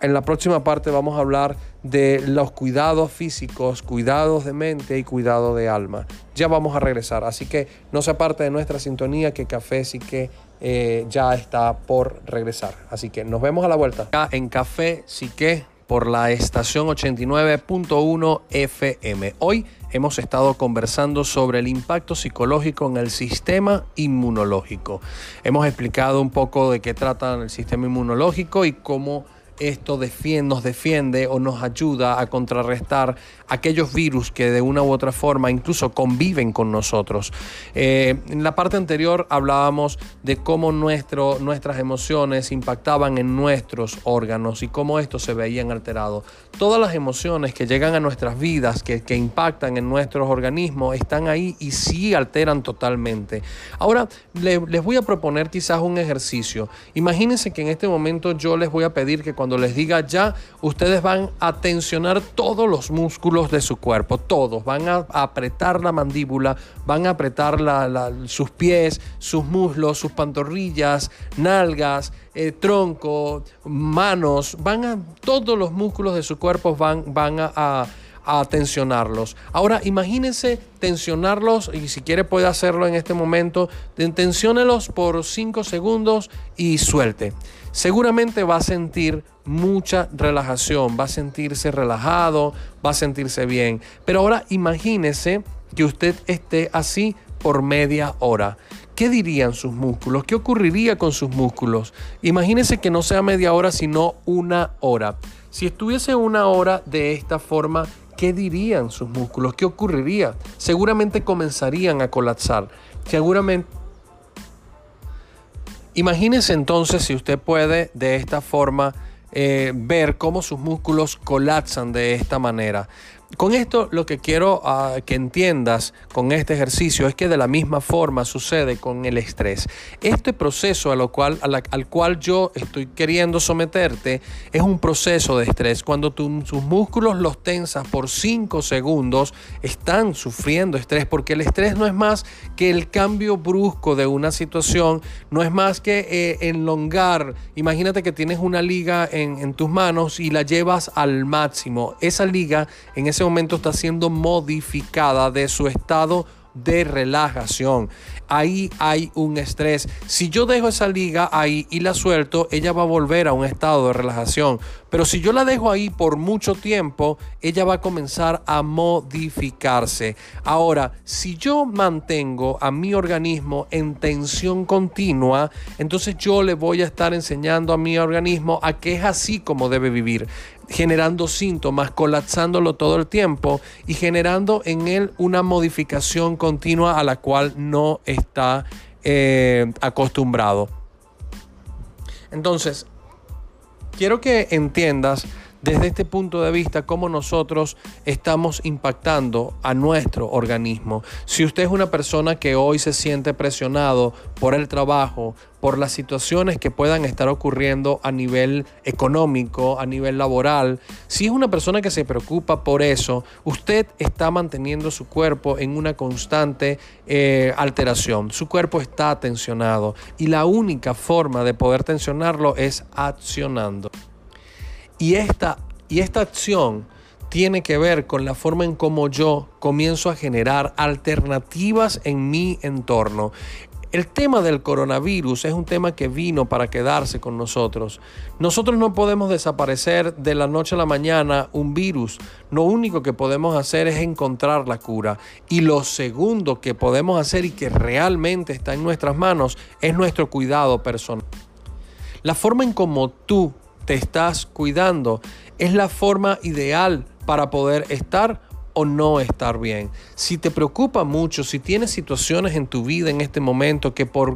en la próxima parte vamos a hablar de los cuidados físicos, cuidados de mente y cuidado de alma. Ya vamos a regresar, así que no se aparte de nuestra sintonía que Café sí que eh, ya está por regresar. Así que nos vemos a la vuelta. Acá en Café sí que por la estación 89.1 FM. Hoy hemos estado conversando sobre el impacto psicológico en el sistema inmunológico. Hemos explicado un poco de qué trata el sistema inmunológico y cómo esto nos defiende o nos ayuda a contrarrestar aquellos virus que de una u otra forma incluso conviven con nosotros. Eh, en la parte anterior hablábamos de cómo nuestro, nuestras emociones impactaban en nuestros órganos y cómo estos se veían alterados. Todas las emociones que llegan a nuestras vidas, que, que impactan en nuestros organismos, están ahí y sí alteran totalmente. Ahora les voy a proponer quizás un ejercicio. Imagínense que en este momento yo les voy a pedir que cuando les diga ya, ustedes van a tensionar todos los músculos de su cuerpo, todos. Van a apretar la mandíbula, van a apretar sus pies, sus muslos, sus pantorrillas, nalgas, eh, tronco, manos. Van a, todos los músculos de su cuerpo van, van a a tensionarlos. Ahora imagínense tensionarlos y si quiere puede hacerlo en este momento, tensiónelos por 5 segundos y suelte. Seguramente va a sentir mucha relajación, va a sentirse relajado, va a sentirse bien. Pero ahora imagínese que usted esté así por media hora. ¿Qué dirían sus músculos? ¿Qué ocurriría con sus músculos? Imagínese que no sea media hora, sino una hora. Si estuviese una hora de esta forma, ¿qué dirían sus músculos? ¿Qué ocurriría? Seguramente comenzarían a colapsar. Seguramente... Imagínese entonces si usted puede de esta forma eh, ver cómo sus músculos colapsan de esta manera. Con esto lo que quiero ah, que entiendas con este ejercicio es que de la misma forma sucede con el estrés. Este proceso a lo cual, al cual yo estoy queriendo someterte es un proceso de estrés. Cuando tus músculos los tensas por 5 segundos, están sufriendo estrés porque el estrés no es más que el cambio brusco de una situación, no es más que eh, enlongar. Imagínate que tienes una liga en tus manos y la llevas al máximo. Esa liga en ese momento está siendo modificada de su estado de relajación. Ahí hay un estrés. Si yo dejo esa liga ahí y la suelto, ella va a volver a un estado de relajación. Pero si yo la dejo ahí por mucho tiempo, ella va a comenzar a modificarse. Ahora, si yo mantengo a mi organismo en tensión continua, entonces yo le voy a estar enseñando a mi organismo a que es así como debe vivir generando síntomas, colapsándolo todo el tiempo y generando en él una modificación continua a la cual no está eh, acostumbrado. Entonces, quiero que entiendas desde este punto de vista cómo nosotros estamos impactando a nuestro organismo. Si usted es una persona que hoy se siente presionado por el trabajo, por las situaciones que puedan estar ocurriendo a nivel económico, a nivel laboral, si es una persona que se preocupa por eso, usted está manteniendo su cuerpo en una constante eh, alteración. Su cuerpo está tensionado y la única forma de poder tensionarlo es accionando. Y esta, y esta acción tiene que ver con la forma en cómo yo comienzo a generar alternativas en mi entorno. El tema del coronavirus es un tema que vino para quedarse con nosotros. Nosotros no podemos desaparecer de la noche a la mañana un virus. Lo único que podemos hacer es encontrar la cura. Y lo segundo que podemos hacer y que realmente está en nuestras manos es nuestro cuidado personal. La forma en cómo tú te estás cuidando, es la forma ideal para poder estar o no estar bien. Si te preocupa mucho, si tienes situaciones en tu vida en este momento que por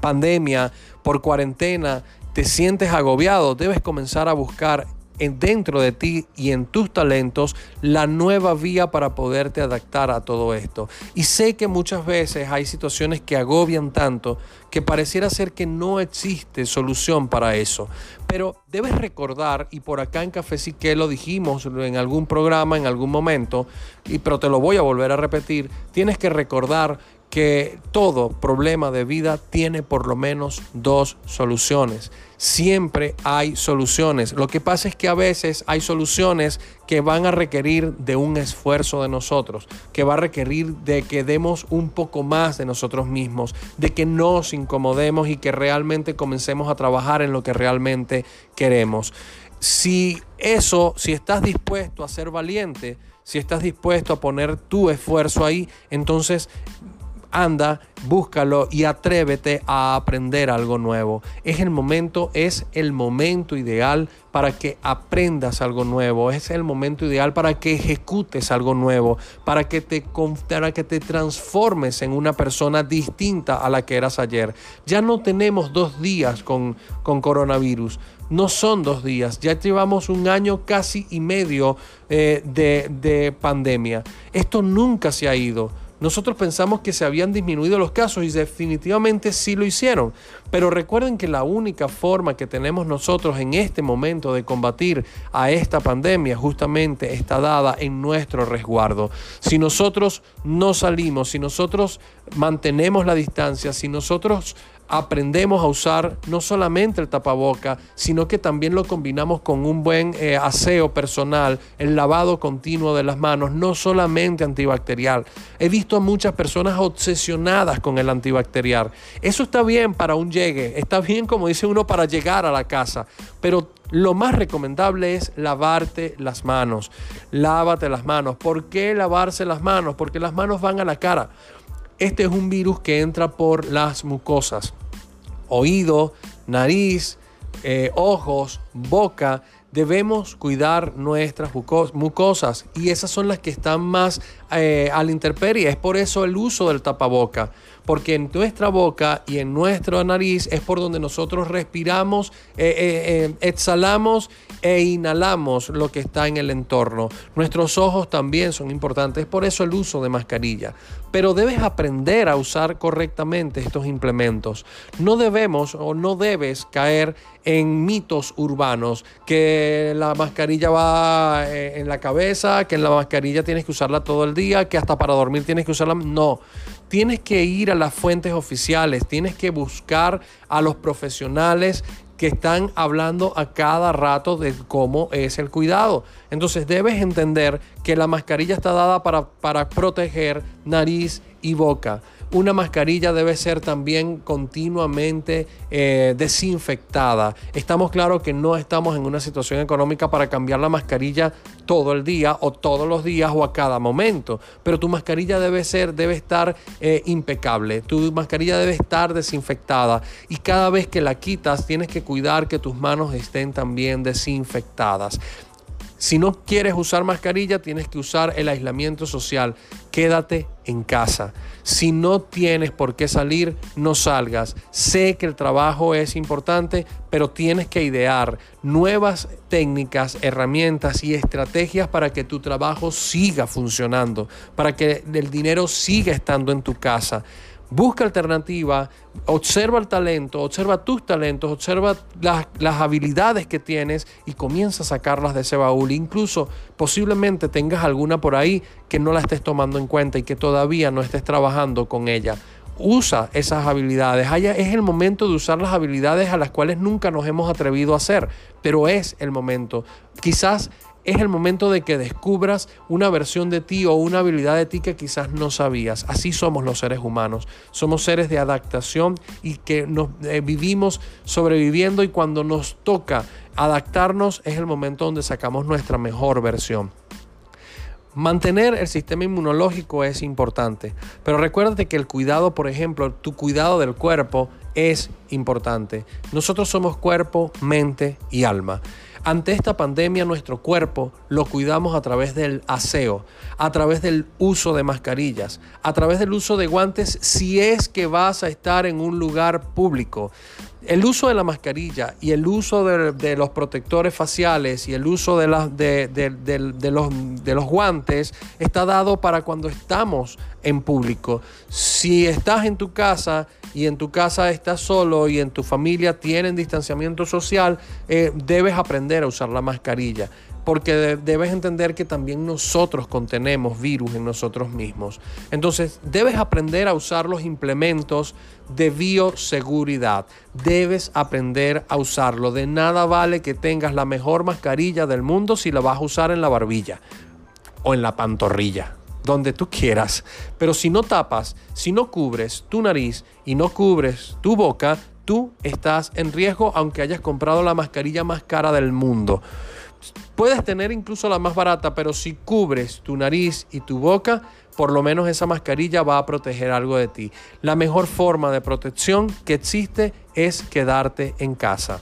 pandemia, por cuarentena, te sientes agobiado, debes comenzar a buscar dentro de ti y en tus talentos la nueva vía para poderte adaptar a todo esto. Y sé que muchas veces hay situaciones que agobian tanto que pareciera ser que no existe solución para eso. Pero debes recordar, y por acá en Café que lo dijimos en algún programa, en algún momento, y, pero te lo voy a volver a repetir, tienes que recordar que todo problema de vida tiene por lo menos dos soluciones. Siempre hay soluciones. Lo que pasa es que a veces hay soluciones que van a requerir de un esfuerzo de nosotros, que va a requerir de que demos un poco más de nosotros mismos, de que nos incomodemos y que realmente comencemos a trabajar en lo que realmente queremos. Si eso, si estás dispuesto a ser valiente, si estás dispuesto a poner tu esfuerzo ahí, entonces anda, búscalo y atrévete a aprender algo nuevo. Es el momento, es el momento ideal para que aprendas algo nuevo, es el momento ideal para que ejecutes algo nuevo, para que te, para que te transformes en una persona distinta a la que eras ayer. Ya no tenemos dos días con, con coronavirus, no son dos días, ya llevamos un año casi y medio eh, de, de pandemia. Esto nunca se ha ido nosotros pensamos que se habían disminuido los casos y definitivamente sí lo hicieron. Pero recuerden que la única forma que tenemos nosotros en este momento de combatir a esta pandemia justamente está dada en nuestro resguardo. Si nosotros no salimos, si nosotros mantenemos la distancia, si nosotros aprendemos a usar no solamente el tapaboca, sino que también lo combinamos con un buen eh, aseo personal, el lavado continuo de las manos, no solamente antibacterial. He visto a muchas personas obsesionadas con el antibacterial. Eso está bien para un llegue, está bien como dice uno para llegar a la casa, pero lo más recomendable es lavarte las manos. Lávate las manos. ¿Por qué lavarse las manos? Porque las manos van a la cara. Este es un virus que entra por las mucosas. Oído, nariz, eh, ojos, boca. Debemos cuidar nuestras mucosas y esas son las que están más eh, a la intemperie. Es por eso el uso del tapaboca porque en nuestra boca y en nuestra nariz es por donde nosotros respiramos, eh, eh, eh, exhalamos e inhalamos lo que está en el entorno. Nuestros ojos también son importantes, por eso el uso de mascarilla. Pero debes aprender a usar correctamente estos implementos. No debemos o no debes caer en mitos urbanos, que la mascarilla va en la cabeza, que en la mascarilla tienes que usarla todo el día, que hasta para dormir tienes que usarla. No, tienes que ir a las fuentes oficiales, tienes que buscar a los profesionales que están hablando a cada rato de cómo es el cuidado. Entonces debes entender que la mascarilla está dada para, para proteger nariz y boca una mascarilla debe ser también continuamente eh, desinfectada. Estamos claros que no estamos en una situación económica para cambiar la mascarilla todo el día o todos los días o a cada momento, pero tu mascarilla debe ser, debe estar eh, impecable. Tu mascarilla debe estar desinfectada y cada vez que la quitas tienes que cuidar que tus manos estén también desinfectadas. Si no quieres usar mascarilla, tienes que usar el aislamiento social. Quédate en casa. Si no tienes por qué salir, no salgas. Sé que el trabajo es importante, pero tienes que idear nuevas técnicas, herramientas y estrategias para que tu trabajo siga funcionando, para que el dinero siga estando en tu casa busca alternativa, observa el talento, observa tus talentos, observa las, habilidades que tienes y comienza a sacarlas de ese baúl. Incluso posiblemente tengas alguna por ahí que no la estés tomando en cuenta y que todavía no estés trabajando con ella. Usa esas habilidades. es el momento de usar las habilidades a las cuales nunca nos hemos atrevido a hacer, pero es el momento. Quizás es el momento de que descubras una versión de ti o una habilidad de ti que quizás no sabías. Así somos los seres humanos. Somos seres de adaptación y que nos eh, vivimos sobreviviendo y cuando nos toca adaptarnos es el momento donde sacamos nuestra mejor versión. Mantener el sistema inmunológico es importante, pero recuérdate que el cuidado, por ejemplo, tu cuidado del cuerpo es importante. Nosotros somos cuerpo, mente y alma. Ante esta pandemia nuestro cuerpo lo cuidamos a través del aseo, a través del uso de mascarillas, a través del uso de guantes si es que vas a estar en un lugar público. El uso de la mascarilla y el uso de, los protectores faciales y el uso de, los guantes está dado para cuando estamos en público. Si estás en tu casa y en tu casa estás solo y en tu familia tienen distanciamiento social, eh, debes aprender a usar la mascarilla porque debes entender que también nosotros contenemos virus en nosotros mismos. Entonces, debes aprender a usar los implementos de bioseguridad. Debes aprender a usarlo. De nada vale que tengas la mejor mascarilla del mundo si la vas a usar en la barbilla o en la pantorrilla donde tú quieras. Pero si no tapas, si no cubres tu nariz y no cubres tu boca, tú estás en riesgo aunque hayas comprado la mascarilla más cara del mundo. Puedes tener incluso la más barata, pero si cubres tu nariz y tu boca, por lo menos esa mascarilla va a proteger algo de ti. La mejor forma de protección que existe es quedarte en casa.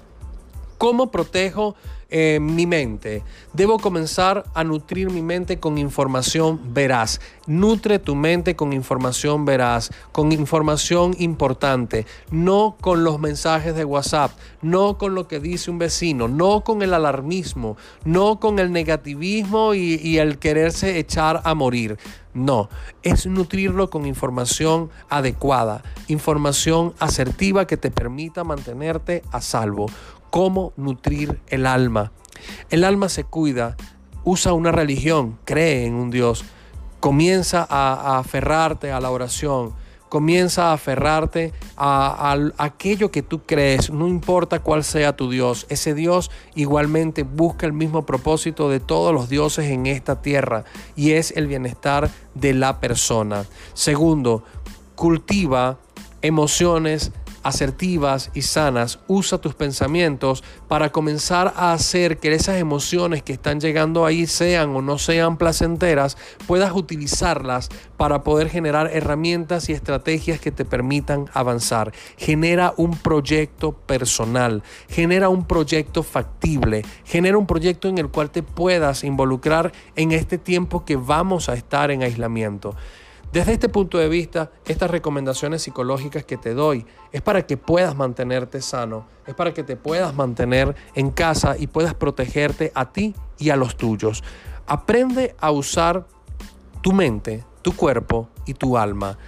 ¿Cómo protejo eh, mi mente. Debo comenzar a nutrir mi mente con información veraz. Nutre tu mente con información veraz, con información importante, no con los mensajes de WhatsApp, no con lo que dice un vecino, no con el alarmismo, no con el negativismo y, y el quererse echar a morir. No, es nutrirlo con información adecuada, información asertiva que te permita mantenerte a salvo cómo nutrir el alma. El alma se cuida, usa una religión, cree en un Dios, comienza a, aferrarte a la oración, Comienza a aferrarte a, a, aquello que tú crees, no importa cuál sea tu Dios. Ese Dios igualmente busca el mismo propósito de todos los dioses en esta tierra y es el bienestar de la persona. Segundo, cultiva emociones asertivas y sanas, usa tus pensamientos para comenzar a hacer que esas emociones que están llegando ahí sean o no sean placenteras, puedas utilizarlas para poder generar herramientas y estrategias que te permitan avanzar. Genera un proyecto personal, genera un proyecto factible, genera un proyecto en el cual te puedas involucrar en este tiempo que vamos a estar en aislamiento. Desde este punto de vista, estas recomendaciones psicológicas que te doy es para que puedas mantenerte sano, es para que te puedas mantener en casa y puedas protegerte a ti y a los tuyos. Aprende a usar tu mente, tu cuerpo y tu alma.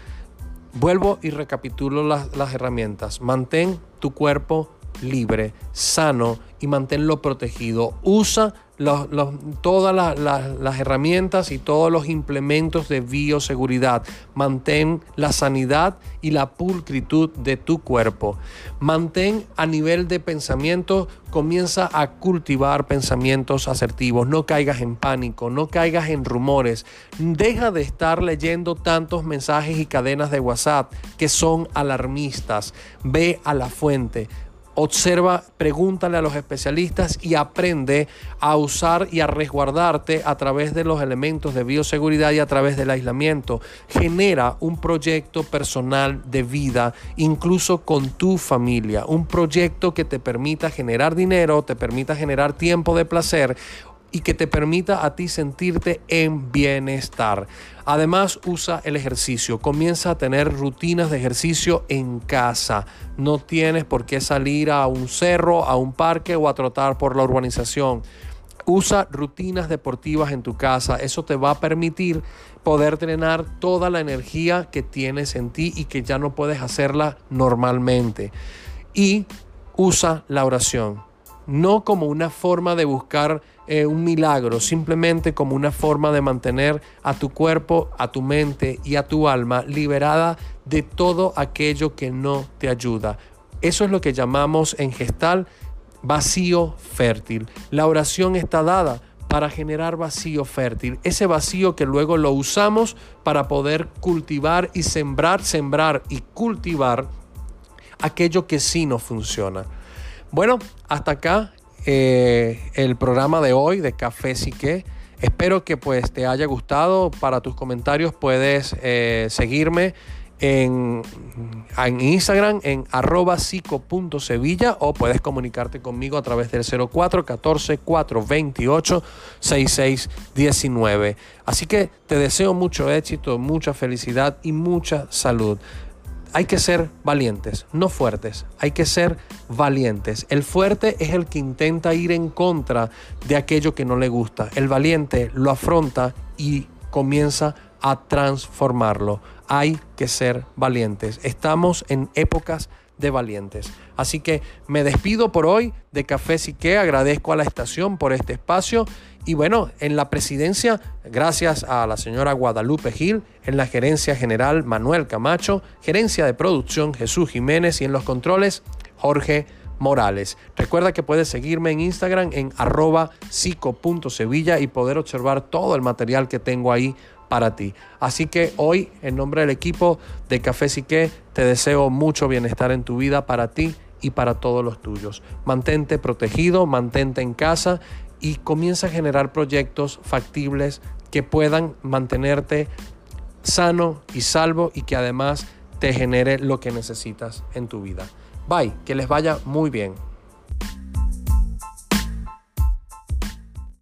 Vuelvo y recapitulo las, herramientas. Mantén tu cuerpo libre, sano y manténlo protegido. Usa todas las herramientas y todos los implementos de bioseguridad. Mantén la sanidad y la pulcritud de tu cuerpo. Mantén a nivel de pensamiento, comienza a cultivar pensamientos asertivos. No caigas en pánico, no caigas en rumores. Deja de estar leyendo tantos mensajes y cadenas de WhatsApp que son alarmistas. Ve a la fuente observa, pregúntale a los especialistas y aprende a usar y a resguardarte a través de los elementos de bioseguridad y a través del aislamiento. Genera un proyecto personal de vida, incluso con tu familia, un proyecto que te permita generar dinero, te permita generar tiempo de placer y que te permita a ti sentirte en bienestar. Además, usa el ejercicio. Comienza a tener rutinas de ejercicio en casa. No tienes por qué salir a un cerro, a un parque o a trotar por la urbanización. Usa rutinas deportivas en tu casa. Eso te va a permitir poder drenar toda la energía que tienes en ti y que ya no puedes hacerla normalmente. Y usa la oración. No como una forma de buscar eh, un milagro, simplemente como una forma de mantener a tu cuerpo, a tu mente y a tu alma liberada de todo aquello que no te ayuda. Eso es lo que llamamos en gestal vacío fértil. La oración está dada para generar vacío fértil, ese vacío que luego lo usamos para poder cultivar y sembrar, sembrar y cultivar aquello que sí no funciona. Bueno, hasta acá eh, el programa de hoy de Café Sique. Espero que pues te haya gustado. Para tus comentarios puedes eh, seguirme en, en, Instagram en arroba psico.sevilla o puedes comunicarte conmigo a través del 0414 428 6619. Así que te deseo mucho éxito, mucha felicidad y mucha salud hay que ser valientes, no fuertes, hay que ser valientes. El fuerte es el que intenta ir en contra de aquello que no le gusta. El valiente lo afronta y comienza a transformarlo. Hay que ser valientes. Estamos en épocas de valientes. Así que me despido por hoy de Café Sique, agradezco a la estación por este espacio y bueno, en la presidencia, gracias a la señora Guadalupe Gil, en la gerencia general Manuel Camacho, gerencia de producción Jesús Jiménez y en los controles Jorge Morales. Recuerda que puedes seguirme en Instagram en arroba psico.sevilla y poder observar todo el material que tengo ahí para ti. Así que hoy, en nombre del equipo de Café Sique, te deseo mucho bienestar en tu vida para ti y para todos los tuyos. Mantente protegido, mantente en casa y comienza a generar proyectos factibles que puedan mantenerte sano y salvo y que además te genere lo que necesitas en tu vida. Bye, que les vaya muy bien.